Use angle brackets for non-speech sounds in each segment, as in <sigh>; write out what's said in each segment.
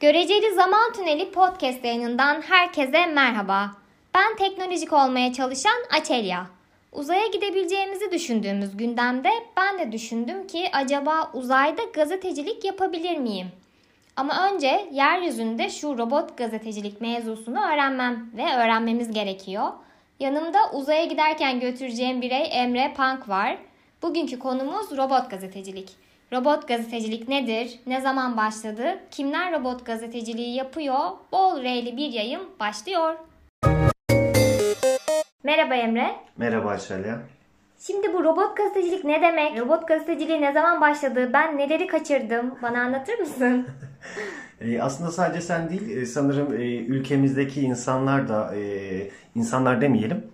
Göreceli Zaman Tüneli podcast yayınından herkese merhaba. Ben teknolojik olmaya çalışan Açelya. Uzaya gidebileceğimizi düşündüğümüz gündemde ben de düşündüm ki acaba uzayda gazetecilik yapabilir miyim? Ama önce yeryüzünde şu robot gazetecilik mevzusunu öğrenmem ve öğrenmemiz gerekiyor. Yanımda uzaya giderken götüreceğim birey Emre Pank var. Bugünkü konumuz robot gazetecilik. Robot gazetecilik nedir? Ne zaman başladı? Kimler robot gazeteciliği yapıyor? Bol R'li bir yayın başlıyor. Merhaba Emre. Merhaba Açalya. Şimdi bu robot gazetecilik ne demek? Robot gazeteciliği ne zaman başladı? Ben neleri kaçırdım? Bana anlatır mısın? <laughs> E, aslında sadece sen değil, e, sanırım e, ülkemizdeki insanlar da, insanlar demeyelim,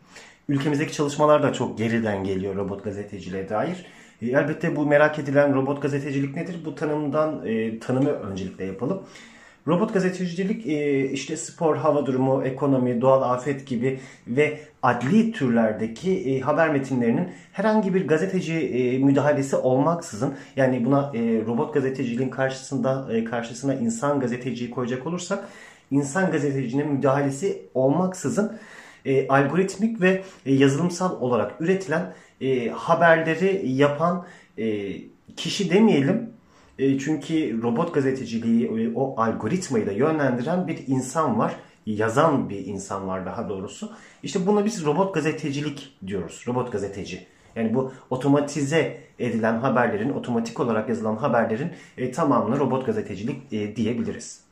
ülkemizdeki çalışmalar da çok geriden geliyor robot gazeteciliğe dair. E, elbette bu merak edilen robot gazetecilik nedir? Bu tanımdan e, tanımı öncelikle yapalım. Robot gazetecilik e, işte spor, hava durumu, ekonomi, doğal afet gibi ve adli türlerdeki e, haber metinlerinin herhangi bir gazeteci müdahalesi olmaksızın yani buna robot gazeteciliğin karşısında karşısına insan gazeteciyi koyacak olursak insan gazetecinin müdahalesi olmaksızın algoritmik ve yazılımsal olarak üretilen haberleri yapan kişi demeyelim e, çünkü robot gazeteciliği e, o algoritmayı da yönlendiren bir insan var. Yazan bir insan var daha doğrusu. İşte buna biz robot gazetecilik diyoruz. Robot gazeteci. Yani bu otomatize edilen haberlerin, otomatik olarak yazılan haberlerin e, tamamını robot gazetecilik e, diyebiliriz.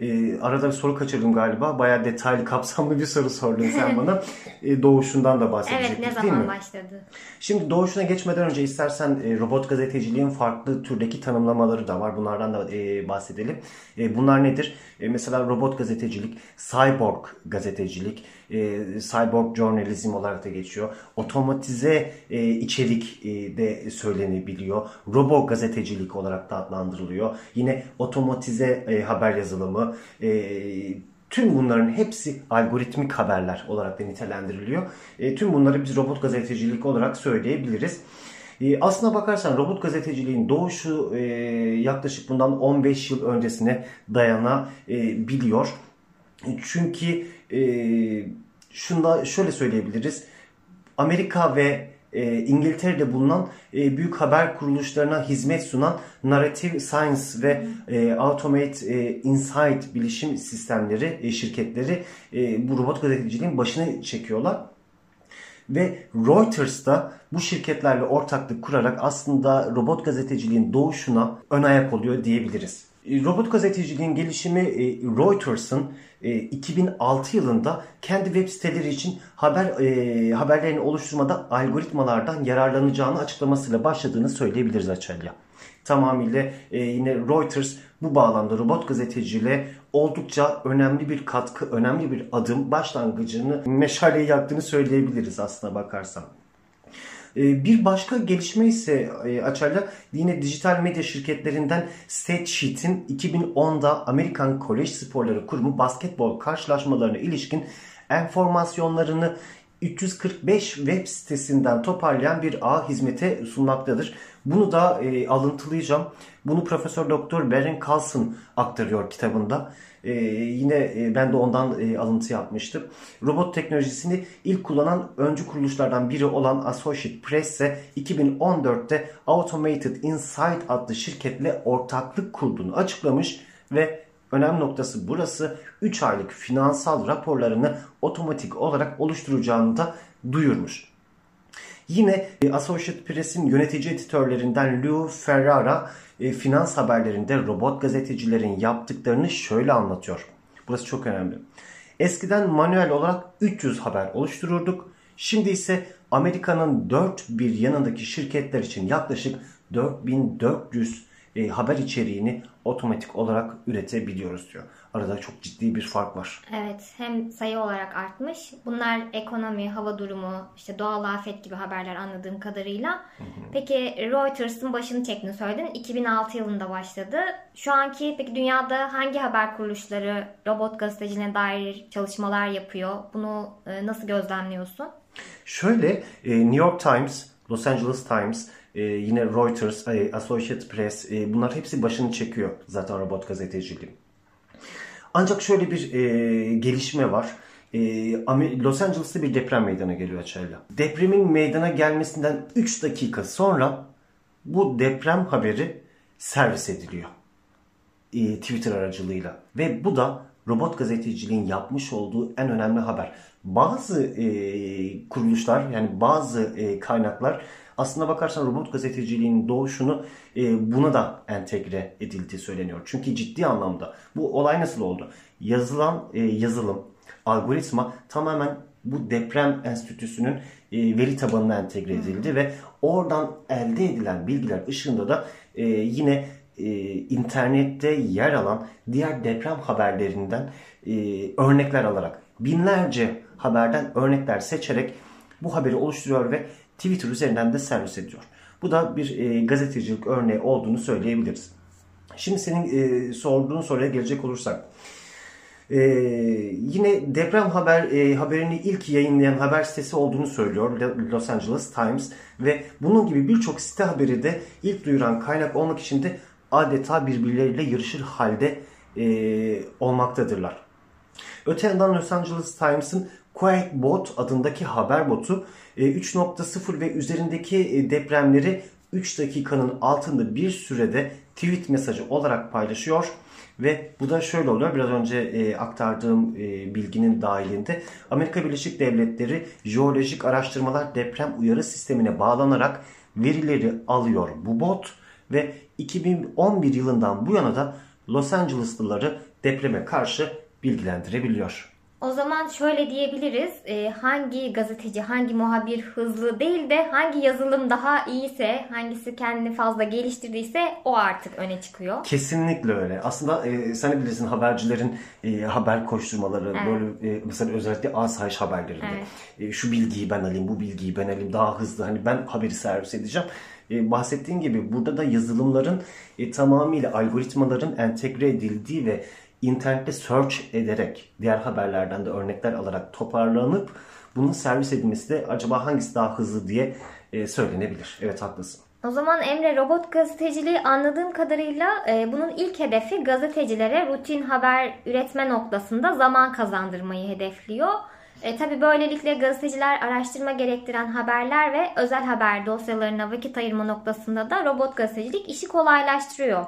E, arada bir soru kaçırdım galiba. Bayağı detaylı, kapsamlı bir soru sordun sen bana. <laughs> E, doğuşundan da bahsedecektik evet, ne değil mi? zaman başladı? Şimdi doğuşuna geçmeden önce istersen e, robot gazeteciliğin farklı türdeki tanımlamaları da var. Bunlardan da e, bahsedelim. E, bunlar nedir? E, mesela robot gazetecilik, cyborg gazetecilik, e, cyborg journalism olarak da geçiyor. Otomatize e, içerik e, de söylenebiliyor. Robo gazetecilik olarak da adlandırılıyor. Yine otomatize e, haber yazılımı, e, Tüm bunların hepsi algoritmik haberler olarak da nitelendiriliyor. E, tüm bunları biz robot gazetecilik olarak söyleyebiliriz. E, aslına bakarsan robot gazeteciliğin doğuşu e, yaklaşık bundan 15 yıl öncesine dayanabiliyor. E, çünkü e, şunda şöyle söyleyebiliriz. Amerika ve e, İngiltere'de bulunan e, büyük haber kuruluşlarına hizmet sunan Narrative Science ve e, Automate e, Insight bilişim sistemleri e, şirketleri e, bu robot gazeteciliğin başını çekiyorlar. Ve Reuters da bu şirketlerle ortaklık kurarak aslında robot gazeteciliğin doğuşuna ön ayak oluyor diyebiliriz. E, robot gazeteciliğin gelişimi e, Reuters'ın 2006 e, yılında kendi web siteleri için haber haberlerini oluşturmada algoritmalardan yararlanacağını açıklamasıyla başladığını söyleyebiliriz Açelya. Tamamıyla yine Reuters bu bağlamda robot gazeteciliğe oldukça önemli bir katkı, önemli bir adım başlangıcını meşaleyi yaktığını söyleyebiliriz aslına bakarsan. Ee, bir başka gelişme ise e, açarla yine dijital medya şirketlerinden Statsheet'in 2010'da Amerikan Kolej Sporları Kurumu basketbol karşılaşmalarına ilişkin enformasyonlarını 345 web sitesinden toparlayan bir ağ hizmete sunmaktadır. Bunu da e, alıntılayacağım. Bunu Profesör Doktor Beren Carlson aktarıyor kitabında. E, yine e, ben de ondan e, alıntı yapmıştım. Robot teknolojisini ilk kullanan öncü kuruluşlardan biri olan Associated Press ise 2014'te Automated Insight adlı şirketle ortaklık kurduğunu açıklamış ve önemli noktası burası 3 aylık finansal raporlarını otomatik olarak oluşturacağını da duyurmuş. Yine e, Associated Press'in yönetici editörlerinden Lou Ferrara e, finans haberlerinde robot gazetecilerin yaptıklarını şöyle anlatıyor. Burası çok önemli. Eskiden manuel olarak 300 haber oluştururduk. Şimdi ise Amerika'nın dört bir yanındaki şirketler için yaklaşık 4400 e, haber içeriğini otomatik olarak üretebiliyoruz diyor. Arada çok ciddi bir fark var. Evet hem sayı olarak artmış. Bunlar ekonomi, hava durumu, işte doğal afet gibi haberler anladığım kadarıyla. Hı hı. Peki Reuters'ın başını çektiğini söyledin. 2006 yılında başladı. Şu anki peki dünyada hangi haber kuruluşları robot gazeteciliğine dair çalışmalar yapıyor? Bunu e, nasıl gözlemliyorsun? Şöyle e, New York Times, Los Angeles Times, e, yine Reuters, Associated Press e, bunlar hepsi başını çekiyor zaten robot gazeteciliği. Ancak şöyle bir e, gelişme var. E, Los Angeles'ta bir deprem meydana geliyor açayla. Depremin meydana gelmesinden 3 dakika sonra bu deprem haberi servis ediliyor. Twitter aracılığıyla. Ve bu da robot gazeteciliğin yapmış olduğu en önemli haber. Bazı e, kuruluşlar yani bazı e, kaynaklar aslında bakarsan robot gazeteciliğin doğuşunu e, buna da entegre edildiği söyleniyor. Çünkü ciddi anlamda bu olay nasıl oldu? Yazılan e, yazılım, algoritma tamamen bu deprem enstitüsünün e, veri tabanına entegre edildi ve oradan elde edilen bilgiler ışığında da e, yine e, internette yer alan diğer deprem haberlerinden e, örnekler alarak binlerce haberden örnekler seçerek bu haberi oluşturuyor ve Twitter üzerinden de servis ediyor. Bu da bir e, gazetecilik örneği olduğunu söyleyebiliriz. Şimdi senin e, sorduğun soruya gelecek olursak. E, yine deprem haber e, haberini ilk yayınlayan haber sitesi olduğunu söylüyor Los Angeles Times ve bunun gibi birçok site haberi de ilk duyuran kaynak olmak için de adeta birbirleriyle yarışır halde e, olmaktadırlar. Öte yandan Los Angeles Times'ın Quiet Bot adındaki haber botu 3.0 e, ve üzerindeki e, depremleri 3 dakikanın altında bir sürede tweet mesajı olarak paylaşıyor. Ve bu da şöyle oluyor. Biraz önce e, aktardığım e, bilginin dahilinde Amerika Birleşik Devletleri Jeolojik Araştırmalar Deprem Uyarı Sistemine bağlanarak verileri alıyor bu bot ve 2011 yılından bu yana da Los Angeleslıları depreme karşı bilgilendirebiliyor. O zaman şöyle diyebiliriz. E, hangi gazeteci, hangi muhabir hızlı değil de hangi yazılım daha iyiyse, hangisi kendini fazla geliştirdiyse o artık öne çıkıyor. Kesinlikle öyle. Aslında e, sen de bilirsin habercilerin e, haber koşturmaları evet. böyle e, mesela özellikle asayiş haberlerinde. Evet. E, şu bilgiyi ben alayım, bu bilgiyi ben alayım daha hızlı. Hani ben haberi servis edeceğim. E, bahsettiğin gibi burada da yazılımların e, tamamıyla algoritmaların entegre edildiği ve internette search ederek diğer haberlerden de örnekler alarak toparlanıp bunun servis edilmesi de acaba hangisi daha hızlı diye e, söylenebilir. Evet haklısın. O zaman Emre robot gazeteciliği anladığım kadarıyla e, bunun ilk hedefi gazetecilere rutin haber üretme noktasında zaman kazandırmayı hedefliyor. E, tabii böylelikle gazeteciler araştırma gerektiren haberler ve özel haber dosyalarına vakit ayırma noktasında da robot gazetecilik işi kolaylaştırıyor.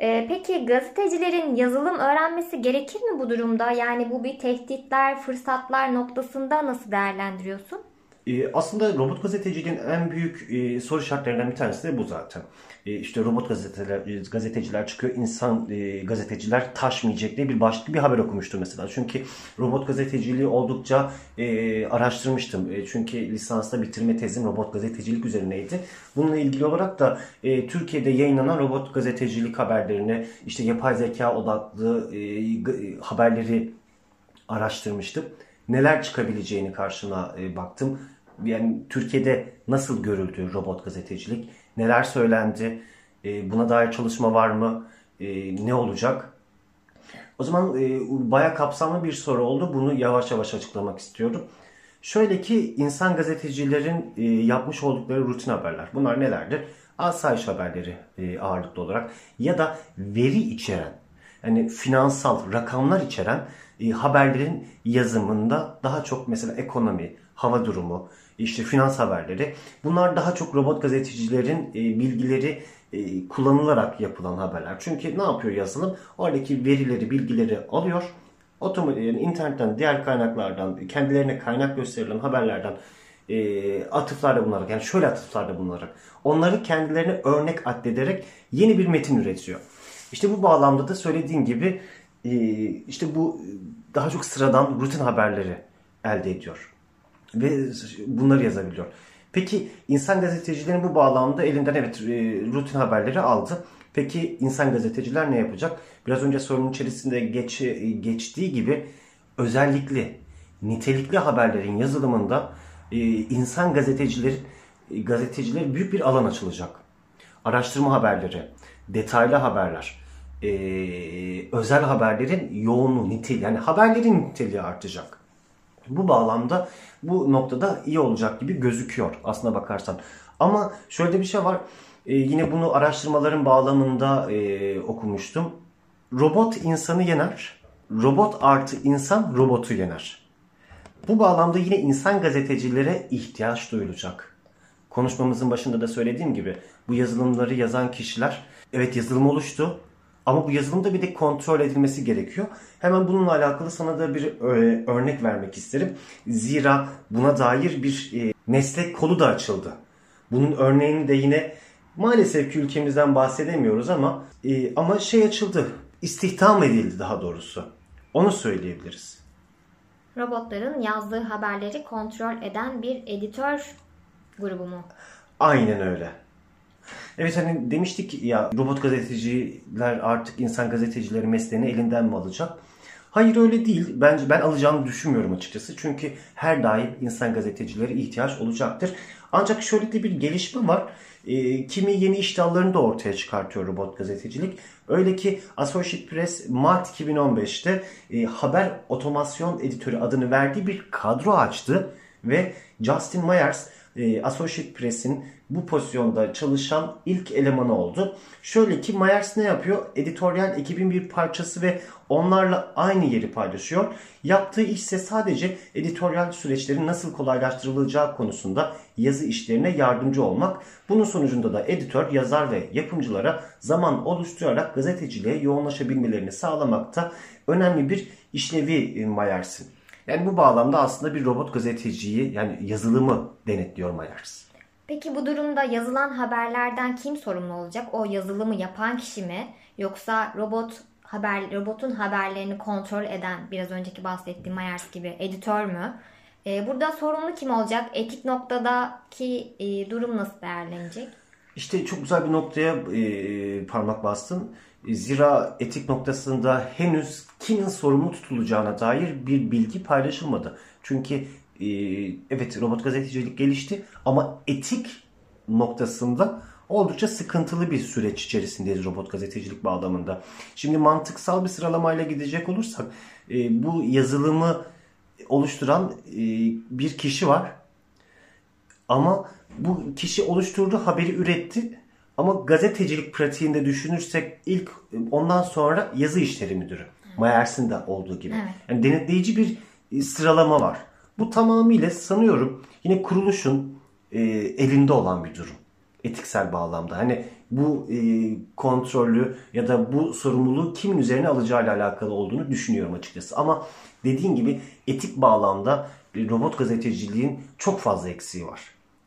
Ee, peki gazetecilerin yazılım öğrenmesi gerekir mi bu durumda? Yani bu bir tehditler, fırsatlar noktasında nasıl değerlendiriyorsun? Ee, aslında robot gazeteciliğin en büyük e, soru işaretlerinden bir tanesi de bu zaten. E, işte robot gazeteler, e, gazeteciler çıkıyor, insan e, gazeteciler taşmayacak diye bir başlıklı bir haber okumuştum mesela. Çünkü robot gazeteciliği oldukça araştırmıştım. Çünkü lisansta bitirme tezim robot gazetecilik üzerineydi. Bununla ilgili olarak da Türkiye'de yayınlanan robot gazetecilik haberlerini, işte yapay zeka odaklı haberleri araştırmıştım. Neler çıkabileceğini karşına baktım. Yani Türkiye'de nasıl görüldü robot gazetecilik? Neler söylendi? E, buna dair çalışma var mı? E, ne olacak? O zaman e, bayağı kapsamlı bir soru oldu. Bunu yavaş yavaş açıklamak istiyorum. Şöyle ki insan gazetecilerin e, yapmış oldukları rutin haberler. Bunlar nelerdir? Asayiş haberleri e, ağırlıklı olarak ya da veri içeren, yani finansal rakamlar içeren e, haberlerin yazımında daha çok mesela ekonomi, hava durumu, işte finans haberleri. Bunlar daha çok robot gazetecilerin e, bilgileri e, kullanılarak yapılan haberler. Çünkü ne yapıyor yazılım? Oradaki verileri, bilgileri alıyor. Otomatik yani internetten, diğer kaynaklardan, kendilerine kaynak gösterilen haberlerden e, atıflarda bulunarak yani şöyle atıflarda bulunarak onları kendilerine örnek addederek yeni bir metin üretiyor. İşte bu bağlamda da söylediğim gibi e, işte bu daha çok sıradan rutin haberleri elde ediyor ve bunları yazabiliyor. Peki insan gazetecilerin bu bağlamda elinden evet e, rutin haberleri aldı. Peki insan gazeteciler ne yapacak? Biraz önce sorunun içerisinde geç, e, geçtiği gibi özellikle nitelikli haberlerin yazılımında e, insan gazetecileri gazeteciler büyük bir alan açılacak. Araştırma haberleri, detaylı haberler, özel haberlerin yoğunluğu, niteliği yani haberlerin niteliği artacak. Bu bağlamda bu noktada iyi olacak gibi gözüküyor aslına bakarsan. Ama şöyle bir şey var. E, yine bunu araştırmaların bağlamında e, okumuştum. Robot insanı yener. Robot artı insan robotu yener. Bu bağlamda yine insan gazetecilere ihtiyaç duyulacak. Konuşmamızın başında da söylediğim gibi bu yazılımları yazan kişiler evet yazılım oluştu ama bu yazılımda bir de kontrol edilmesi gerekiyor. Hemen bununla alakalı sana da bir e, örnek vermek isterim. Zira buna dair bir e, meslek kolu da açıldı. Bunun örneğini de yine maalesef ki ülkemizden bahsedemiyoruz ama e, ama şey açıldı. İstihdam edildi daha doğrusu. Onu söyleyebiliriz. Robotların yazdığı haberleri kontrol eden bir editör grubu mu? Aynen öyle. Evet hani demiştik ya robot gazeteciler artık insan gazetecileri mesleğini elinden mi alacak? Hayır öyle değil. Bence ben alacağını düşünmüyorum açıkçası. Çünkü her daim insan gazetecilere ihtiyaç olacaktır. Ancak şöyle bir gelişme var. E, kimi yeni iş dallarını da ortaya çıkartıyor robot gazetecilik. Öyle ki Associated Press Mart 2015'te e, haber otomasyon editörü adını verdiği bir kadro açtı ve Justin Myers e, Associated Press'in bu pozisyonda çalışan ilk elemanı oldu. Şöyle ki Myers ne yapıyor? Editoryal ekibin bir parçası ve onlarla aynı yeri paylaşıyor. Yaptığı iş ise sadece editoryal süreçlerin nasıl kolaylaştırılacağı konusunda yazı işlerine yardımcı olmak. Bunun sonucunda da editör, yazar ve yapımcılara zaman oluşturarak gazeteciliğe yoğunlaşabilmelerini sağlamakta önemli bir işlevi e, Myers'in. Yani bu bağlamda aslında bir robot gazeteciyi yani yazılımı denetliyor Myers. Peki bu durumda yazılan haberlerden kim sorumlu olacak? O yazılımı yapan kişi mi? Yoksa robot haber robotun haberlerini kontrol eden biraz önceki bahsettiğim Myers gibi editör mü? Ee, burada sorumlu kim olacak? Etik noktadaki e, durum nasıl değerlenecek? İşte çok güzel bir noktaya e, parmak bastın. Zira etik noktasında henüz kimin sorumlu tutulacağına dair bir bilgi paylaşılmadı. Çünkü e, evet robot gazetecilik gelişti ama etik noktasında oldukça sıkıntılı bir süreç içerisindeyiz robot gazetecilik bağlamında. Şimdi mantıksal bir sıralamayla gidecek olursak e, bu yazılımı oluşturan e, bir kişi var. Ama bu kişi oluşturduğu haberi üretti. Ama gazetecilik pratiğinde düşünürsek ilk ondan sonra yazı işleri müdürü. Mayers'in de olduğu gibi. Evet. Yani denetleyici bir e, sıralama var. Bu tamamıyla sanıyorum yine kuruluşun e, elinde olan bir durum. Etiksel bağlamda. Hani bu e, kontrolü ya da bu sorumluluğu kimin üzerine alacağıyla alakalı olduğunu düşünüyorum açıkçası. Ama dediğin gibi etik bağlamda e, robot gazeteciliğin çok fazla eksiği var.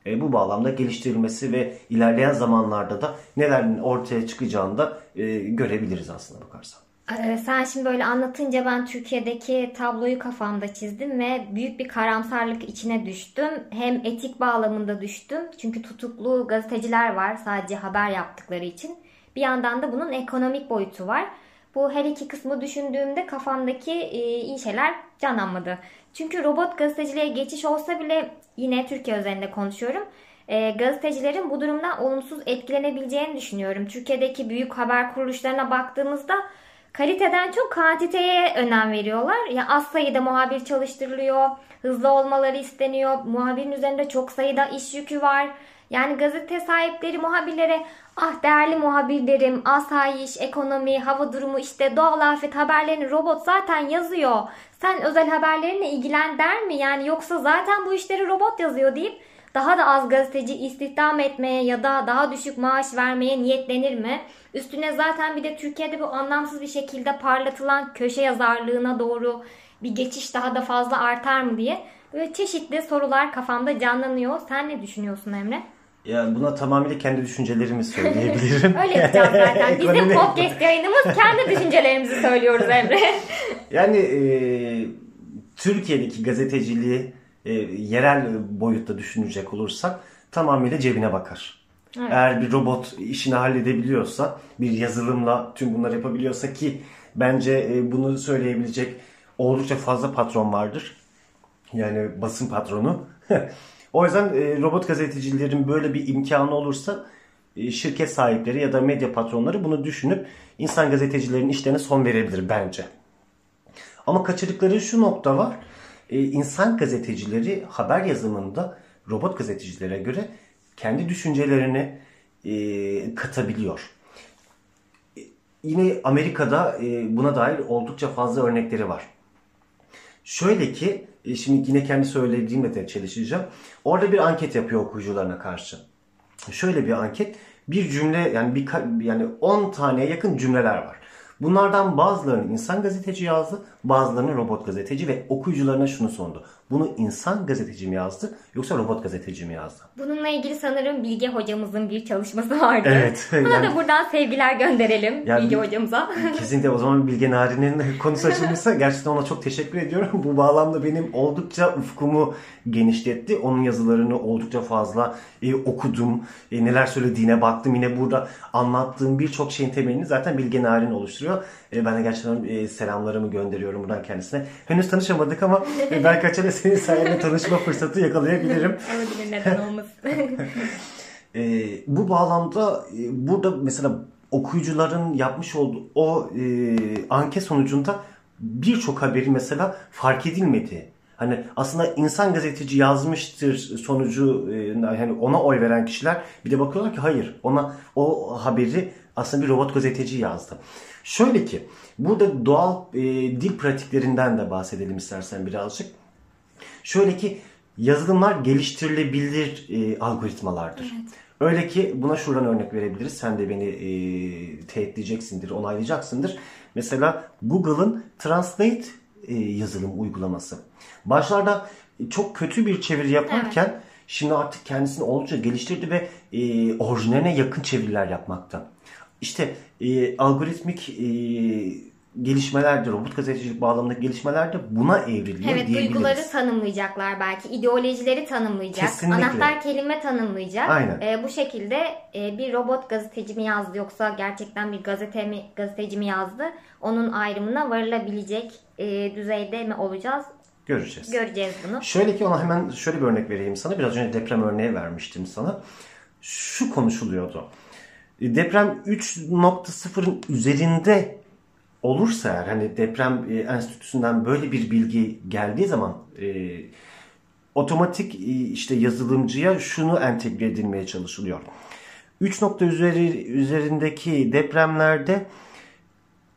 E, bu bağlamda geliştirilmesi ve ilerleyen zamanlarda da neler ortaya çıkacağını da e, görebiliriz aslında bakarsan. Ee, Sen şimdi böyle anlatınca ben Türkiye'deki tabloyu kafamda çizdim ve büyük bir karamsarlık içine düştüm. Hem etik bağlamında düştüm. Çünkü tutuklu gazeteciler var sadece haber yaptıkları için. Bir yandan da bunun ekonomik boyutu var. Bu her iki kısmı düşündüğümde kafamdaki e, iyi şeyler canlanmadı. Çünkü robot gazeteciliğe geçiş olsa bile yine Türkiye özelinde konuşuyorum. E, gazetecilerin bu durumdan olumsuz etkilenebileceğini düşünüyorum. Türkiye'deki büyük haber kuruluşlarına baktığımızda kaliteden çok kantiteye önem veriyorlar. Ya az sayıda muhabir çalıştırılıyor, hızlı olmaları isteniyor. Muhabirin üzerinde çok sayıda iş yükü var. Yani gazete sahipleri muhabirlere ah değerli muhabirlerim, asayiş, ekonomi, hava durumu işte doğal afet haberlerini robot zaten yazıyor. Sen özel haberlerine ilgilen der mi? Yani yoksa zaten bu işleri robot yazıyor deyip daha da az gazeteci istihdam etmeye ya da daha düşük maaş vermeye niyetlenir mi? Üstüne zaten bir de Türkiye'de bu anlamsız bir şekilde parlatılan köşe yazarlığına doğru bir geçiş daha da fazla artar mı diye böyle çeşitli sorular kafamda canlanıyor. Sen ne düşünüyorsun Emre? Yani buna tamamıyla kendi düşüncelerimi söyleyebilirim. <laughs> Öyle yapacağız zaten. <laughs> Bizim podcast yayınımız kendi düşüncelerimizi söylüyoruz Emre. Yani e, Türkiye'deki gazeteciliği e, yerel boyutta düşünecek olursak tamamıyla cebine bakar. Evet. Eğer bir robot işini halledebiliyorsa, bir yazılımla tüm bunları yapabiliyorsa ki bence e, bunu söyleyebilecek oldukça fazla patron vardır. Yani basın patronu. <laughs> o yüzden e, robot gazetecilerin böyle bir imkanı olursa e, şirket sahipleri ya da medya patronları bunu düşünüp insan gazetecilerin işlerine son verebilir bence. Ama kaçırdıkları şu nokta var. Ee, insan gazetecileri haber yazımında robot gazetecilere göre kendi düşüncelerini e, katabiliyor. E, Yine Amerika'da e, buna dair oldukça fazla örnekleri var. Şöyle ki, e, şimdi yine kendi söylediğimle de çelişeceğim. Orada bir anket yapıyor okuyucularına karşı. Şöyle bir anket, bir cümle yani bir yani 10 taneye yakın cümleler var. Bunlardan bazılarını insan gazeteci yazdı, bazılarını robot gazeteci ve okuyucularına şunu sordu. Bunu insan gazeteci mi yazdı yoksa robot gazeteci mi yazdı? Bununla ilgili sanırım Bilge hocamızın bir çalışması vardı. Evet, <laughs> Buna yani- da buradan sevgiler gönderelim Yani- Bilge hocamıza. <laughs> Kesinlikle o zaman Bilge Nari'nin <laughs> konusu açılmışsa gerçekten ona çok teşekkür ediyorum. Bu bağlamda benim oldukça ufkumu genişletti. Onun yazılarını oldukça fazla e, okudum. E, neler söylediğine baktım. Yine burada anlattığım birçok şeyin temelini zaten Bilge Narin oluşturuyor. E, ben de gerçekten e, selamlarımı gönderiyorum buradan kendisine. Henüz tanışamadık ama e, belki açarız senin sayende tanışma fırsatı yakalayabilirim. <laughs> Olabilir neden olmasın. <laughs> E, bu bağlamda e, burada mesela okuyucuların yapmış olduğu o e, anket sonucunda birçok haberi mesela fark edilmedi. Hani aslında insan gazeteci yazmıştır sonucu e, yani ona oy veren kişiler bir de bakıyorlar ki hayır ona o haberi aslında bir robot gazeteci yazdı. Şöyle ki burada doğal e, dil pratiklerinden de bahsedelim istersen birazcık. Şöyle ki yazılımlar geliştirilebilir e, algoritmalardır. Öyle ki buna şuradan örnek verebiliriz. Sen de beni e, teyitleyeceksindir, onaylayacaksındır. Mesela Google'ın Translate e, yazılım uygulaması. Başlarda çok kötü bir çeviri yaparken şimdi artık kendisini oldukça geliştirdi ve e, orijinaline yakın çeviriler yapmakta. İşte e, algoritmik e, gelişmelerde, robot gazetecilik bağlamındaki gelişmelerde buna evriliyor evet diyebiliriz. duyguları tanımlayacaklar belki. ideolojileri tanımlayacak. Kesinlikle. Anahtar kelime tanımlayacak. Aynen. Ee, bu şekilde e, bir robot gazeteci mi yazdı yoksa gerçekten bir gazete mi, gazeteci mi yazdı? Onun ayrımına varılabilecek e, düzeyde mi olacağız? Göreceğiz. Göreceğiz bunu. Şöyle ki ona hemen şöyle bir örnek vereyim sana. Biraz önce deprem örneği vermiştim sana. Şu konuşuluyordu. E, Deprem 3.0'ın üzerinde olursa eğer hani deprem e, enstitüsünden böyle bir bilgi geldiği zaman e, otomatik e, işte yazılımcıya şunu entegre edilmeye çalışılıyor. 3 nokta üzeri, üzerindeki depremlerde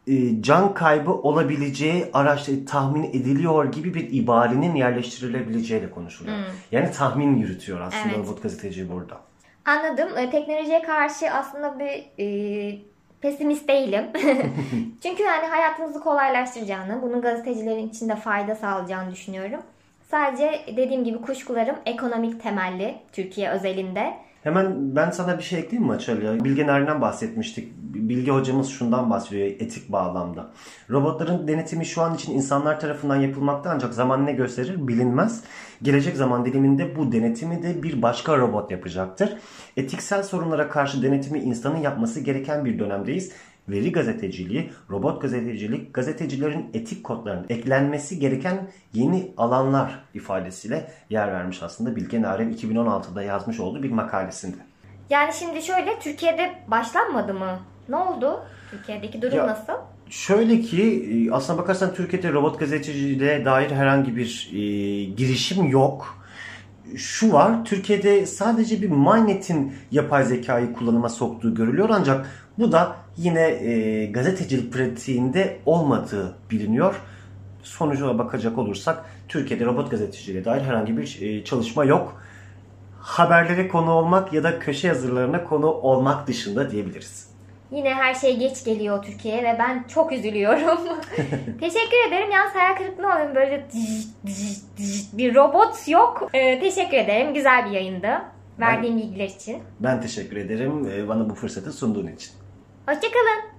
e, can kaybı olabileceği araçta tahmin ediliyor gibi bir ibarenin yerleştirilebileceğiyle konuşuluyor. Yani tahmin yürütüyor aslında Evet. robot gazeteci burada. Anladım. E, teknolojiye karşı aslında bir e, pesimist değilim. <laughs> <laughs> Çünkü yani hayatımızı kolaylaştıracağını, bunun gazetecilerin için de fayda sağlayacağını düşünüyorum. Sadece dediğim gibi kuşkularım ekonomik temelli Türkiye özelinde. Hemen ben sana bir şey ekleyeyim mi Açalya? Bilge Narin'den bahsetmiştik. Bilge hocamız şundan bahsediyor etik bağlamda. Robotların denetimi şu an için insanlar tarafından yapılmakta ancak zaman ne gösterir bilinmez. Gelecek zaman diliminde bu denetimi de bir başka robot yapacaktır. Etiksel sorunlara karşı denetimi insanın yapması gereken bir dönemdeyiz. Veri gazeteciliği, robot gazetecilik, gazetecilerin etik kodlarının eklenmesi gereken yeni alanlar ifadesiyle yer vermiş aslında Bilge Narin 2016'da yazmış olduğu bir makalesinde. Yani şimdi şöyle Türkiye'de başlanmadı mı? Ne oldu? Türkiye'deki durum Ya- nasıl? Şöyle ki e, aslına bakarsan Türkiye'de robot gazeteciliğe dair herhangi bir e, girişim yok. Şu var, Türkiye'de sadece bir MyNet'in yapay zekayı kullanıma soktuğu görülüyor ancak bu da yine e, gazetecilik pratiğinde olmadığı biliniyor. Sonucuna bakacak olursak Türkiye'de robot gazeteciliğe dair herhangi bir e, çalışma yok. Haberlere konu olmak ya da köşe yazılarına konu olmak dışında diyebiliriz. Yine her şey geç geliyor Türkiye'ye ve ben çok üzülüyorum. <laughs> <laughs> teşekkür ederim. Yalnız hayal kırıklığına oluyorum. Böyle bir robot yok. Ee, teşekkür ederim. Güzel bir yayındı. Verdiğim bilgiler için. Ben teşekkür ederim e, bana bu fırsatı sunduğun için. Hoşçakalın.